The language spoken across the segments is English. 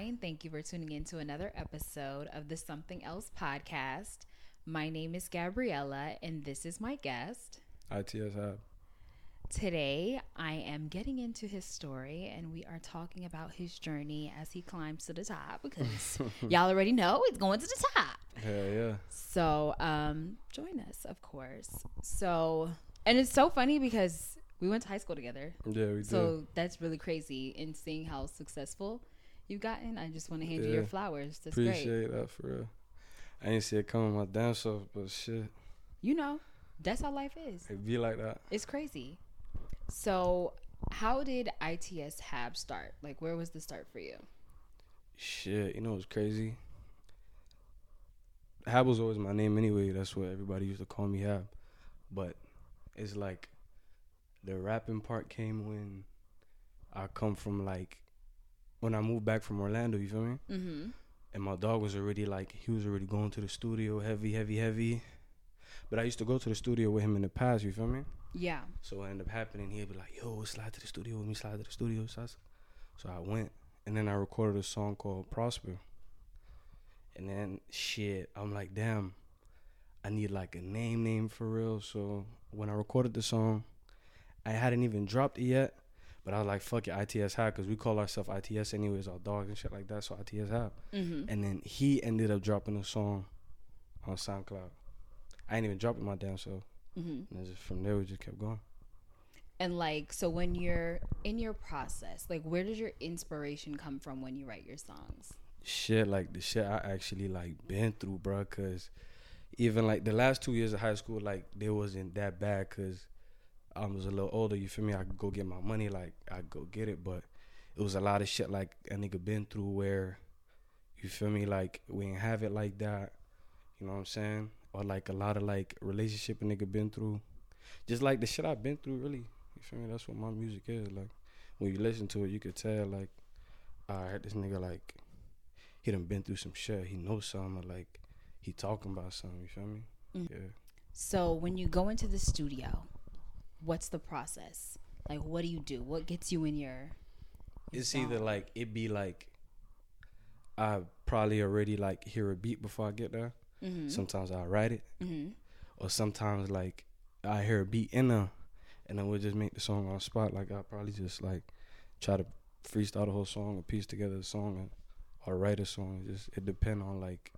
Hi, and thank you for tuning in to another episode of the Something Else podcast. My name is Gabriella, and this is my guest. ITS Hab. Today, I am getting into his story, and we are talking about his journey as he climbs to the top because y'all already know he's going to the top. Yeah, yeah. So, um, join us, of course. So, and it's so funny because we went to high school together. Yeah, we did. So that's really crazy. In seeing how successful you've gotten, I just want to hand you your Yeah. flowers. That's great. Appreciate that for real. I ain't see it coming my damn self, but shit, You know, that's how life is. it be like that. It's crazy. So, how did ITS Hab start? Like, where was the start for you? Shit, you know what's crazy? Hab was always my name anyway. That's what everybody used to call me Hab. But it's like the rapping part came when I come from like when I moved back from Orlando. You feel me? Mm-hmm. and my dog was already like he was already going to the studio heavy heavy heavy but i used to go to the studio with him in the past you feel me Yeah. so what ended up happening he'd be like yo slide to the studio with me slide to the studio so I, so I went and then i recorded a song called prosper and then shit i'm like damn i need like a name name for real so when i recorded the song i hadn't even dropped it yet but i was like fuck it its Hab because we call ourselves its anyways our dogs and shit like that so its Hab Mm-hmm. and then he ended up dropping a song on SoundCloud. I ain't even dropping my damn self. Mm-hmm. And just from there, we just kept going. And like, so when you're in your process, like, where does your inspiration come from when you write your songs? Shit, like the shit I actually like been through, bro. Cause even like the last two years of high school, like they wasn't that bad. Cause I was a little older. You feel me? I could go get my money. Like I go get it. But it was a lot of shit like a nigga been through where you feel me? Like we ain't have it like that. You know what I'm saying? Or like a lot of like relationship a nigga been through. Just like the shit I've been through, really. You feel me? That's what my music is. Like when you listen to it, you could tell like, I alright, this nigga like he done been through some shit. He knows something. Or, like he talking about something. You feel me? Mm. Yeah. So when you go into the studio, what's the process? Like, what do you do? What gets you in your? It's zone? either like it be like I probably already like hear a beat before I get there. Mm-hmm. Sometimes I write it, mm-hmm. or sometimes like I hear a beat in there, and then we'll just make the song on spot. Like I probably just like try to freestyle the whole song or piece together the song and or write a song. It just it depend on like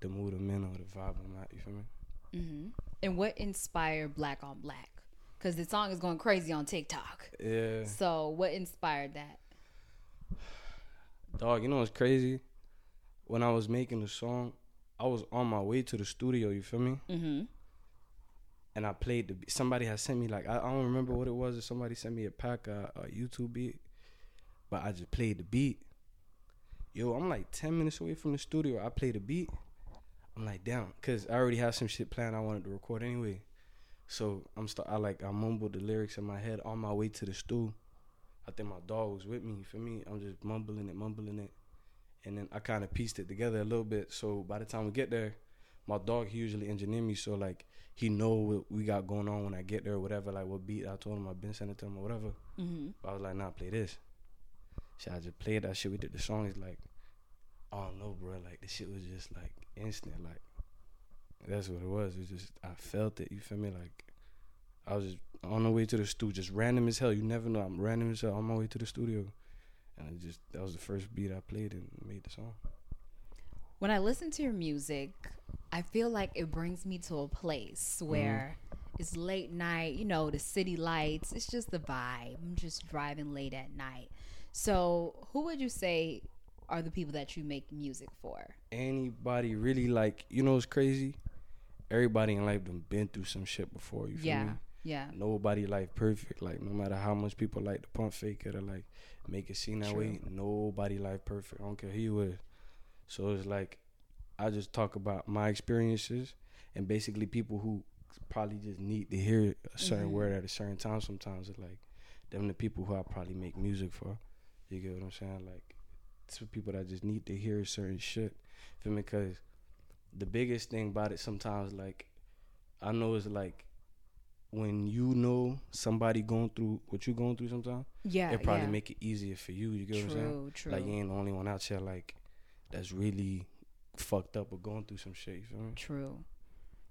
the mood I'm in or the vibe I'm at. You feel me? Mm-hmm. And what inspired Black on Black? Because the song is going crazy on TikTok. Yeah. So what inspired that? Dog, you know what's crazy? When I was making the song, I was on my way to the studio. You feel me? Mm-hmm. and I played the. Somebody had sent me like I, I don't remember what it was. Or somebody sent me a pack a, a YouTube beat, but I just played the beat. Yo, I'm like ten minutes away from the studio. I played the beat. I'm like damn, cause I already had some shit planned. I wanted to record anyway, so I'm start. I like I mumbled the lyrics in my head on my way to the stool. I think my dog was with me. For me? I'm just mumbling it, mumbling it, and then I kind of pieced it together a little bit. So by the time we get there, my dog he usually engineer me. So like he know what we got going on when I get there, or whatever. Like what beat I told him I've been sending to him or whatever. Mm-hmm. But I was like, nah, play this. So I just played that shit. We did the song. It's like, I don't know, bro. Like the shit was just like instant. Like that's what it was. It was just I felt it. You feel me? Like I was just on the way to the studio, just random as hell. You never know. I'm random as hell on my way to the studio, and it just that was the first beat I played and made the song. When I listen to your music, I feel like it brings me to a place Mm-hmm. where it's late night, you know, the city lights. It's just the vibe. I'm just driving late at night. So, who would you say are the people that you make music for? Anybody really like you know it's crazy? Everybody in life done been through some shit before. You feel yeah. me? Yeah. Nobody life perfect. Like no matter how much people like to pump fake it or like make it seem that True. way, nobody life perfect. I don't care who you is. So it's like I just talk about my experiences and basically people who probably just need to hear a certain Mhm. word at a certain time. Sometimes it's like them the people who I probably make music for. You get what I'm saying? Like it's for people that just need to hear certain shit. Feel me? Because the biggest thing about it sometimes like I know it's like when you know somebody going through what you're going through sometimes, Yeah, it probably yeah. make it easier for you. You get what I'm saying? true, true, Like you ain't the only one out here like that's really fucked up or going through some shit. You feel me? true,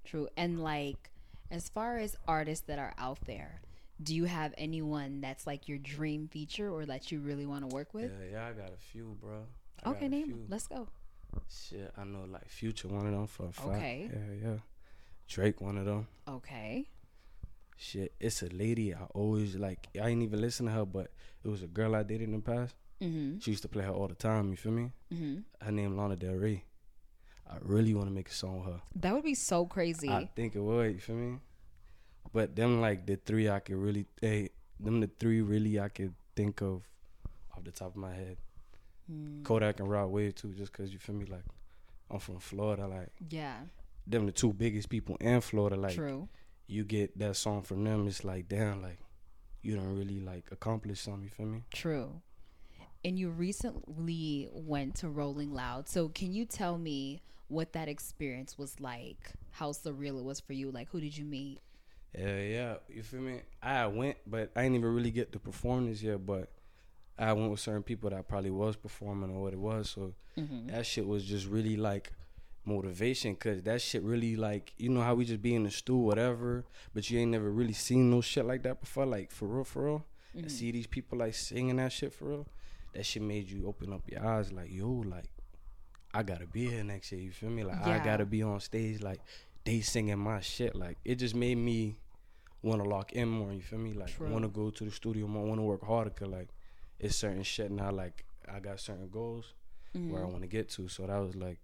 true. And like, as far as artists that are out there, do you have anyone that's like your dream feature or that you really want to work with? Yeah, yeah, I got a few, bro. I okay, name. few. Let's go. Shit, I know like Future, one of them for a fact. Okay. Yeah, yeah. Drake, one of them. Okay. Shit, it's a lady I always like. I ain't even listen to her, but it was a girl I dated in the past. Mm-hmm. She used to play her all the time. You feel me? Mm-hmm. Her name Lana Del Rey. I really want to make a song with her. That would be so crazy. I think it would. You feel me? But them like the three I could really, hey, them the three really I could think of off the top of my head. Mm. Kodak and Rod Wave too, just cause you feel me. Like I'm from Florida. Like Yeah. them the two biggest people in Florida. Like true. you get that song from them, it's like damn, like you don't really like accomplish something. You feel me? True. And you recently went to Rolling Loud. So can you tell me what that experience was like? How surreal it was for you? Like who did you meet? Yeah, yeah. You feel me? I went, but I didn't even really get to perform this yet. But I went with certain people that probably was performing or what it was. So Mm-hmm. that shit was just really like motivation because that shit really like you know how we just be in the stool whatever but you ain't never really seen no shit like that before like for real for real? And see these people like singing that shit for real? That shit made you open up your eyes like yo like i gotta be here next year you feel me? Like i gotta be on stage like they singing my shit like it just made me want to lock in more you feel me? Like want to go to the studio more want to work harder cause like it's certain shit now like i got certain goals Mm-hmm. where I want to get to. So that was like,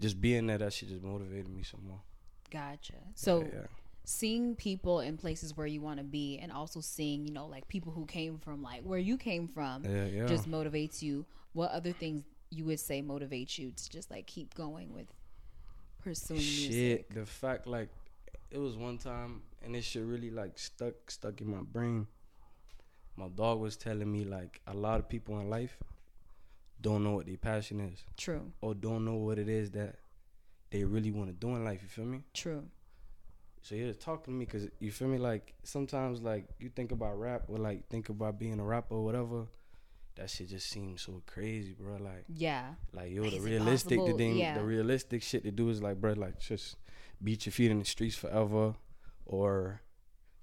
just being there, that shit just motivated me some more. Gotcha. So yeah, yeah. seeing people in places where you want to be and also seeing, you know, like people who came from like where you came from yeah, just motivates you. What other things you would say motivate you to just like keep going with pursuing music? shit. The fact like, it was one time, and this shit really like stuck stuck in my brain. My dog was telling me like a lot of people in life don't know what their passion is, True. or don't know what it is that they really want to do in life. You feel me? True. So he was talking to me because you feel me. Like sometimes, like you think about rap or like think about being a rapper or whatever. That shit just seems so crazy, bro. Like, Yeah. like yo, the It's realistic, the thing, yeah. the realistic shit to do is like, bro, like just beat your feet in the streets forever, or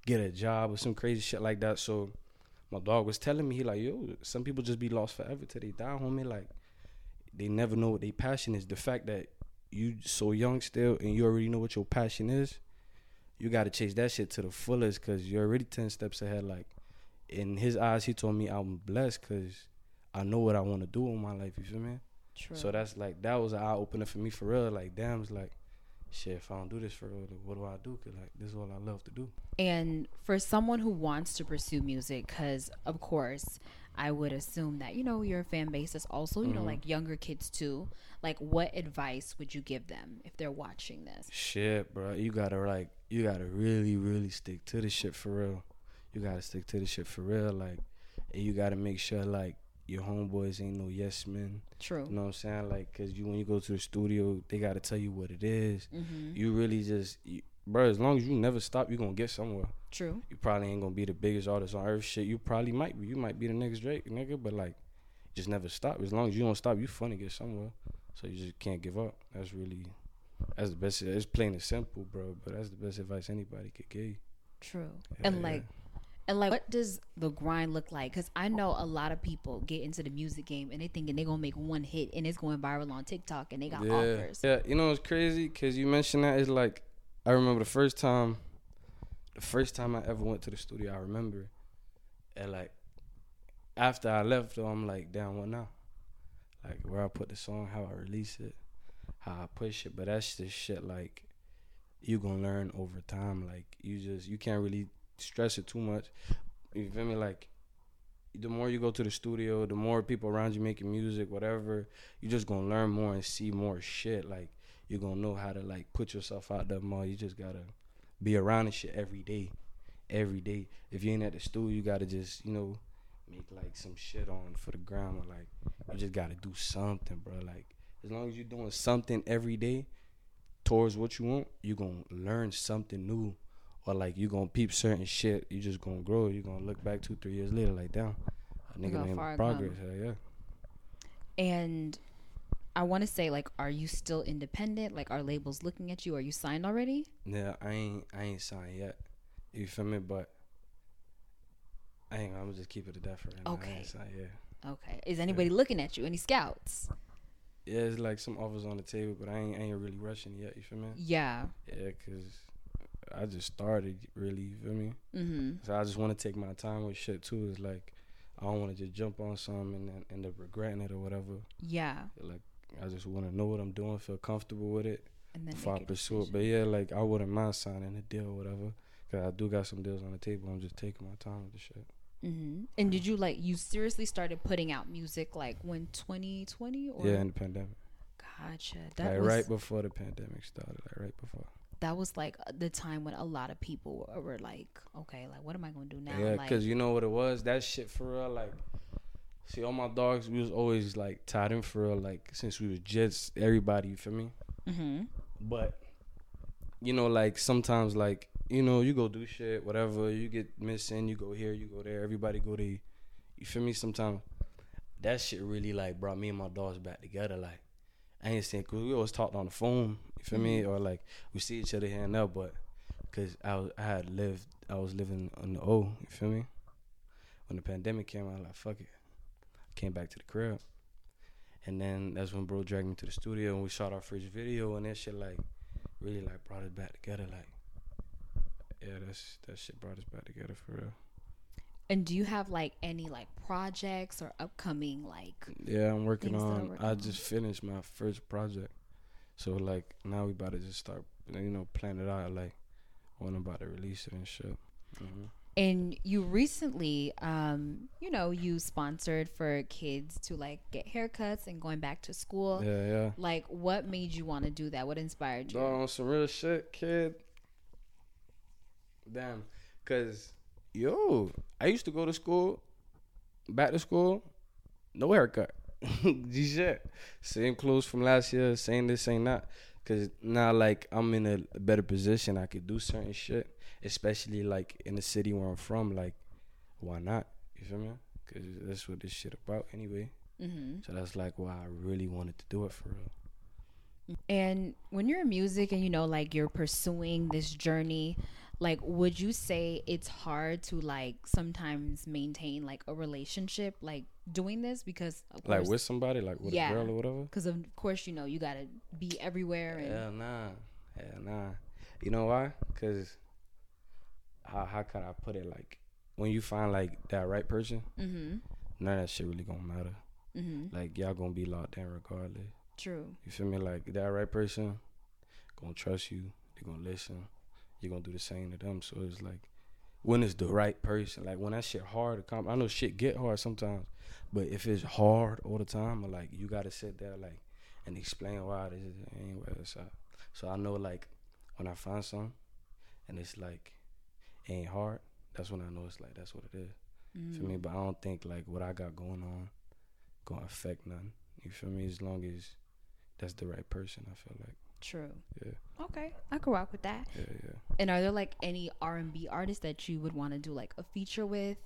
get a job or some crazy shit like that. So my dog was telling me, he like, yo, some people just be lost forever till they die, homie. Like they never know what their passion is. The fact that you so young still and you already know what your passion is, you got to chase that shit to the fullest because you're already 10 steps ahead. Like, in his eyes, he told me I'm blessed because I know what I want to do in my life. You feel me? True. So that's like, that was an eye opener for me for real. Like, damn, it's like, shit, if I don't do this for real, what do I do? Because, like, this is what I love to do. And for someone who wants to pursue music, because of course, I would assume that you know your fan base is also you know Mhm. like younger kids too. Like, what advice would you give them if they're watching this? Shit, bro. You gotta like you gotta really, really stick to the shit for real. You gotta stick to the shit for real, like and you gotta make sure like your homeboys ain't no yes men. True. You know what I'm saying? Like, cause you when you go to the studio, they gotta tell you what it is. Mm-hmm. You really just, you, bro. As long as you never stop, you are gonna get somewhere. True. You probably ain't gonna be the biggest artist on earth. Shit, you probably might be. You might be the next Drake, nigga. But like, just never stop. As long as you don't stop, you funny get somewhere. So you just can't give up. That's really, that's the best. It's plain and simple, bro. But that's the best advice anybody could give you. True. Yeah, and yeah. Like, and like, what does the grind look like? Because I know a lot of people get into the music game and they thinking they're gonna make one hit and it's going viral on TikTok and they got yeah, offers. yeah. You know it's crazy? Cause you mentioned that it's like, I remember the first time, the first time I ever went to the studio. I remember, and like, after I left, though, I'm like, damn, what now? Like where I put the song, how I release it, how I push it. But that's the shit like, you gonna learn over time. Like you just you can't really stress it too much. You feel me? Like the more you go to the studio, the more people around you making music, whatever, you just gonna learn more and see more shit. Like you're gonna know how to like put yourself out there more. You just gotta be around this shit every day. Every day. If you ain't at the studio, you gotta just, you know, make like some shit on for the ground like you just gotta do something, bro. Like as long as you're doing something every day towards what you want, you're gonna learn something new or like you gonna peep certain shit. You just gonna grow. You gonna look back two, three years later, like damn, a nigga made progress. Hell yeah. And I want to say, like, are you still independent? Like, are labels looking at you? Are you signed already? Yeah, I ain't I ain't signed yet. You feel me? But I ain't. I'm gonna just keep it at that for right Okay. signed. Okay. Is anybody looking at you? Any scouts? Yeah, it's like some offers on the table, but I ain't I ain't really rushing yet. You feel me? Yeah. Yeah, cause I just started really. You feel me? Mm-hmm. So I just want to take my time with shit too. It's like I don't want to just jump on something and then end up regretting it or whatever. Yeah. Like I just want to know what I'm doing, feel comfortable with it And then before I pursue it. But yeah, like I wouldn't mind signing a deal or whatever. Cause I do got some deals on the table. I'm just taking my time with the shit. Mm-hmm. And did you like you seriously started putting out music like when 2020 or yeah, in the pandemic. gotcha that like was right before the pandemic started. Like right before. That was like the time when a lot of people were, were like okay like what am I gonna do now Yeah, like cause you know what it was. That shit for real. Like, see, all my dogs, we was always like tied in for real. Like since we was just everybody. You feel me? mm-hmm. But you know, like sometimes, like you know, you go do shit, whatever. You get missing. You go here, you go there. Everybody go there. You feel me? Sometimes that shit really like brought me and my dogs back together. Like I ain't saying cause we always talked on the phone. You feel me? Mm-hmm. Or like we see each other here and there, but cause I was I had lived I was living on the O. You feel me? When the pandemic came, I was like fuck it. I Came back to the crib. And then that's when bro dragged me to the studio and we shot our first video and that shit like really like brought us back together. Like, yeah, that's that shit brought us back together for real. And do you have like any like projects or upcoming like Yeah, I'm working Things that are on. working I on. just finished my first project, so like now we about to just start, you know, plan it out. Like when I'm about to release it and shit. hmm and you recently um you know you sponsored for kids to like get haircuts and going back to school Yeah, yeah. like what made you want to do that what inspired you Oh, some real shit, kid. Damn, cause yo, I used to go to school, back to school, no haircut. G shit, same clothes from last year, same this, same that. Cause now like I'm in a better position, I could do certain shit, especially like in the city where I'm from. Like, why not? You feel me? Cause that's what this shit about anyway. mm-hmm. So that's like why I really wanted to do it for real. And when you're in music and you know like you're pursuing this journey, like would you say it's hard to like sometimes maintain like a relationship like doing this because of Like course with somebody, like with Yeah. a girl or whatever. because of course you know you got to be everywhere and Hell nah. Hell nah. You know why? Cause how how can I put it? Like when you find like that right person, mm-hmm. none of that shit really gonna matter. mhm Like y'all gonna be locked in regardless. true You feel me? Like that right person gonna trust you. They gonna listen. You're gonna do the same to them. So it's like when it's the right person. Like when that shit hard to come. I know shit get hard sometimes, but if it's hard all the time, or like you gotta sit there like and explain why this is ain't where it's at. So I know like when I find something and it's like ain't hard, that's when I know it's like that's what it is. Mm. Feel me? But I don't think like what I got going on gonna affect nothing. You feel me? As long as that's the right person, I feel like. True Yeah, okay i could rock with that yeah, yeah. and are there like any r&b artists that you would want to do like a feature with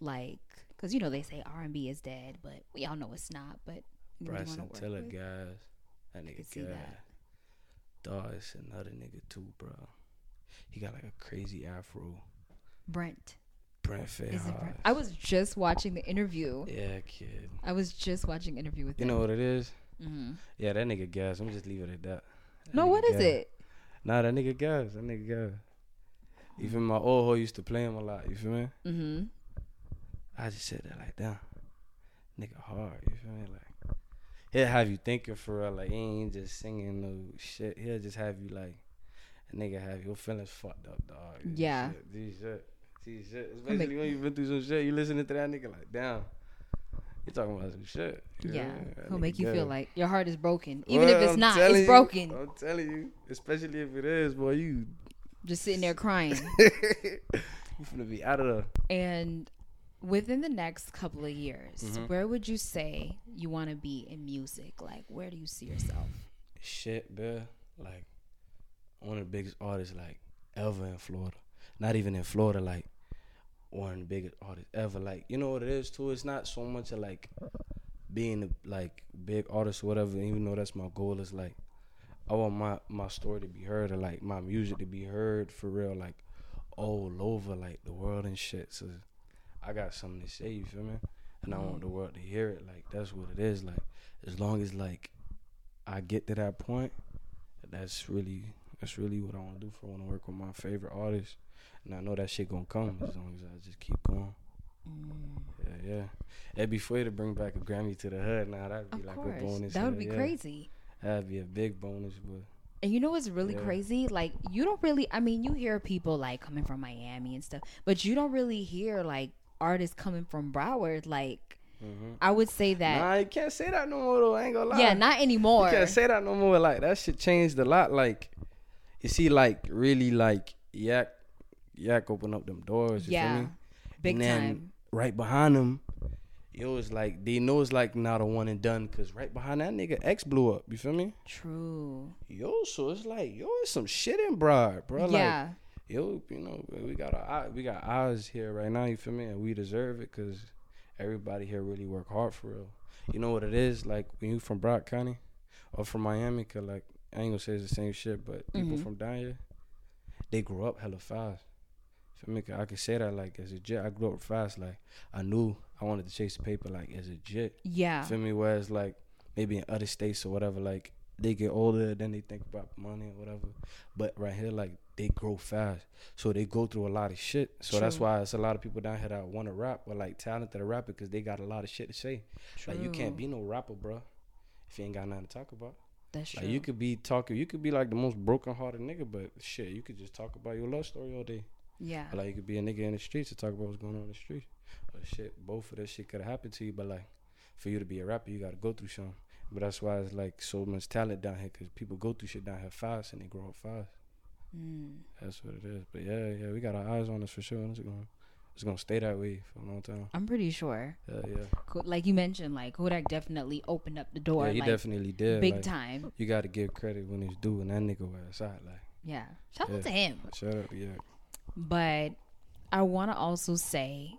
like because you know they say r&b is dead but we all know it's not but you really wanna Bryson work Tiller, with? guys. That could nigga see guy. that. Dog, it's another nigga too, bro. He got like a crazy afro. brent Brent Is it Brent? I was just watching the interview. Yeah, kid. I was just watching interview with You him. know what it is? Mm-hmm. Yeah, that nigga gas. Let me just leave it at that. No, what is gas. it? Nah, that nigga gas. That nigga gas. Even my old hoe used to play him a lot. You feel me? Mm-hmm. I just said that like, damn, nigga hard. You feel me? Like, he'll have you thinking for real. Like, he ain't just singing no shit. He'll just have you like, a nigga have your feelings fucked up, dog. Yeah. Shit, G shit. Shit. Especially when you've been through some shit. You listening to that nigga like, damn. You talking about some shit. Yeah? That he'll make you feel like your heart is broken, even if it's I'm not. It's you, broken. I'm telling you, especially if it is, boy, you Just sitting there crying. you gonna be out of there. and within the next couple of years, Mhm. where would you say you want to be in music? Like, where do you see yourself? Shit, bruh. Like one of the biggest artists, like ever in Florida. Not even in Florida, like of the biggest artist ever. Like you know what it is too. It's not so much of like being a like big artist or whatever. Even though that's my goal, is like I want my my story to be heard or like my music to be heard for real, like all over like the world and shit. So I got something to say. You feel me? And I want the world to hear it. Like that's what it is. Like as long as like I get to that point, that's really that's really what I want to do. For I want to work with my favorite artists, and I know that shit gonna come as long as I just keep going. Mm. Yeah, yeah. It'd be funny to bring back a Grammy to the hood. Now that'd be Of like course, a bonus. that would yeah, be yeah. crazy. That'd be a big bonus, but And you know what's really Yeah. crazy? Like you don't really. I mean, you hear people like coming from Miami and stuff, but you don't really hear like artists coming from Broward. Like mhm. I would say that. nah, you can't say that no more though. I ain't gonna lie. yeah, not anymore. You can't say that no more. Like that shit changed a lot. Like you see, like really, like yak, yak open up them doors. You yeah, feel me? big And then time. Right behind them, it was like they know it's like not a one and done. Cause right behind that nigga X blew up. You feel me? True. Yo, so it's like yo, it's some shit in Broad, bro. Like, yeah. yo, you know, we got our we got eyes here right now. You feel me? And we deserve it because everybody here really work hard for real. You know what it is like when you from Broward County or from Miami? Cause like I ain't gonna say it's the same shit, but people Mhm. from down here, they grew up hella fast. Feel me? I can say that like as a jit, I grew up fast. Like I knew I wanted to chase the paper like as a jit. Yeah. Feel me? Whereas like maybe in other states or whatever, like they get older, then they think about money or whatever. But right here, like they grow fast, so they go through a lot of shit. So that's why it's a lot of people down here that want to rap or like talented rapper because they got a lot of shit to say. True. Like you can't be no rapper, bro, if you ain't got nothing to talk about. That's true. You could be talking, you could be like the most broken hearted nigga, but shit, you could just talk about your love story all day. Yeah. Like you could be a nigga in the streets to talk about what's going on in the street. Or shit, both of that shit could have happened to you, but like for you to be a rapper, you got to go through something. But that's why it's like so much talent down here because people go through shit down here fast and they grow up fast. Mm. That's what it is. But yeah, yeah, we got our eyes on us for sure. And it's gonna, it's gonna stay that way for a long time. I'm pretty sure. Yeah, yeah. Like you mentioned, like Kodak definitely opened up the door. yeah, he like, definitely did. big like, time. You got to give credit when it's due, and that nigga was outside. Like, Yeah. Shout Yeah. out to him. shut up, yeah. But I want to also say,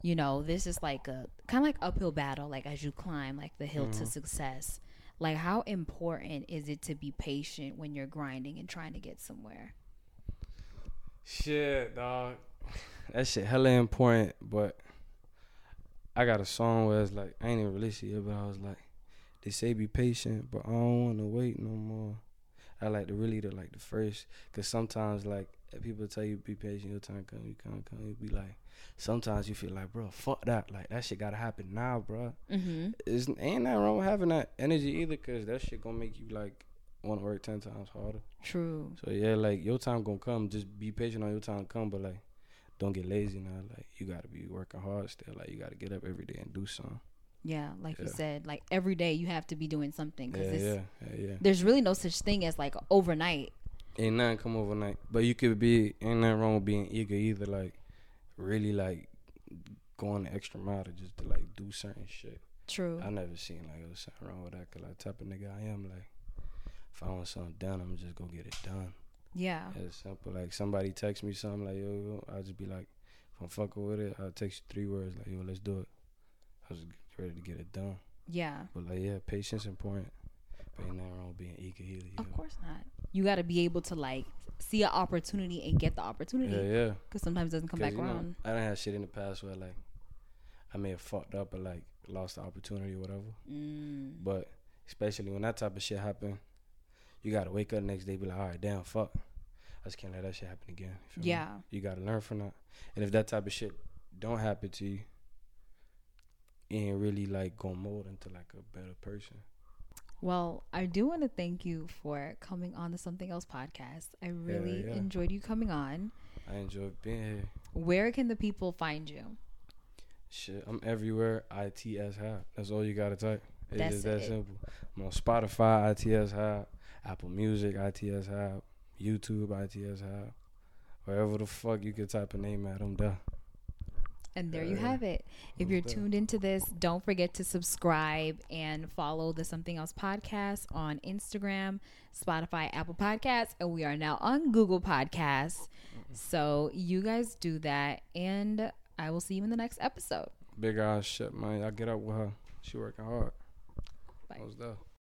you know, this is like a kind of like uphill battle, like as you climb like the hill to mm-hmm. success. Like, how important is it to be patient when you're grinding and trying to get somewhere? Shit, dog. That shit hella important, but I got a song where it's like I ain't even released it yet, but I was like, they say be patient, but I don't want to wait no more. I like to really the like the first, cause sometimes like people tell you be patient, your time come, you can't come. You be like, sometimes you feel like, bro, fuck that, like that shit gotta happen now, bro. Mm-hmm. It's ain't that wrong with having that energy either, cause that shit gonna make you like want to work ten times harder. True. So yeah, like your time gonna come. Just be patient on your time come, but like don't get lazy now. Like you gotta be working hard still. Like you gotta get up every day and do something. Yeah, like you said, like every day you have to be doing something Yeah, because yeah, yeah, yeah. there's really no such thing as like overnight. Ain't nothing come overnight. But you could be ain't nothing wrong with being eager either. Like really like going the extra mile to just to like do certain shit. True. I never seen like it was something wrong with that. Cause like type of nigga I am. Like if I want something done, I'm just gonna get it done. Yeah. It's simple. Like somebody text me something like yo, yo I'll just be like, if I'm fucking with it, I'll text you three words like yo, let's do it. I was ready to get it done. Yeah. But like yeah, patience important. But ain't nothing wrong with being eager either. Of know? course not. You got to be able to like see an opportunity and get the opportunity Yeah, yeah. because sometimes it doesn't come back you know, around. I don't have shit in the past where like I may have fucked up or like lost the opportunity or whatever. Mm. But especially when that type of shit happen, you gotta wake up the next day and be like, all right, damn, fuck. I just can't let that shit happen again. You feel me? Yeah. You gotta learn from that. And if that type of shit don't happen to you, ain't really like gonna mold into like a better person. Well, I do want to thank you for coming on the Something Else podcast. I really yeah. enjoyed you coming on. I enjoyed being here. Where can the people find you? Shit, I'm everywhere. ITS Hab. That's all you gotta type. It's That's just that it. simple. I'm on Spotify, ITS Hab, Apple Music, ITS Hab, YouTube, ITS Hab. Wherever the fuck you can type a name at, I'm there. And there you have it. If you're tuned into this, don't forget to subscribe and follow the Something Else podcast on Instagram, Spotify, Apple Podcasts, and we are now on Google Podcasts. So you guys do that, and I will see you in the next episode. Big ass shit, man. I get up with her. She working hard. Bye.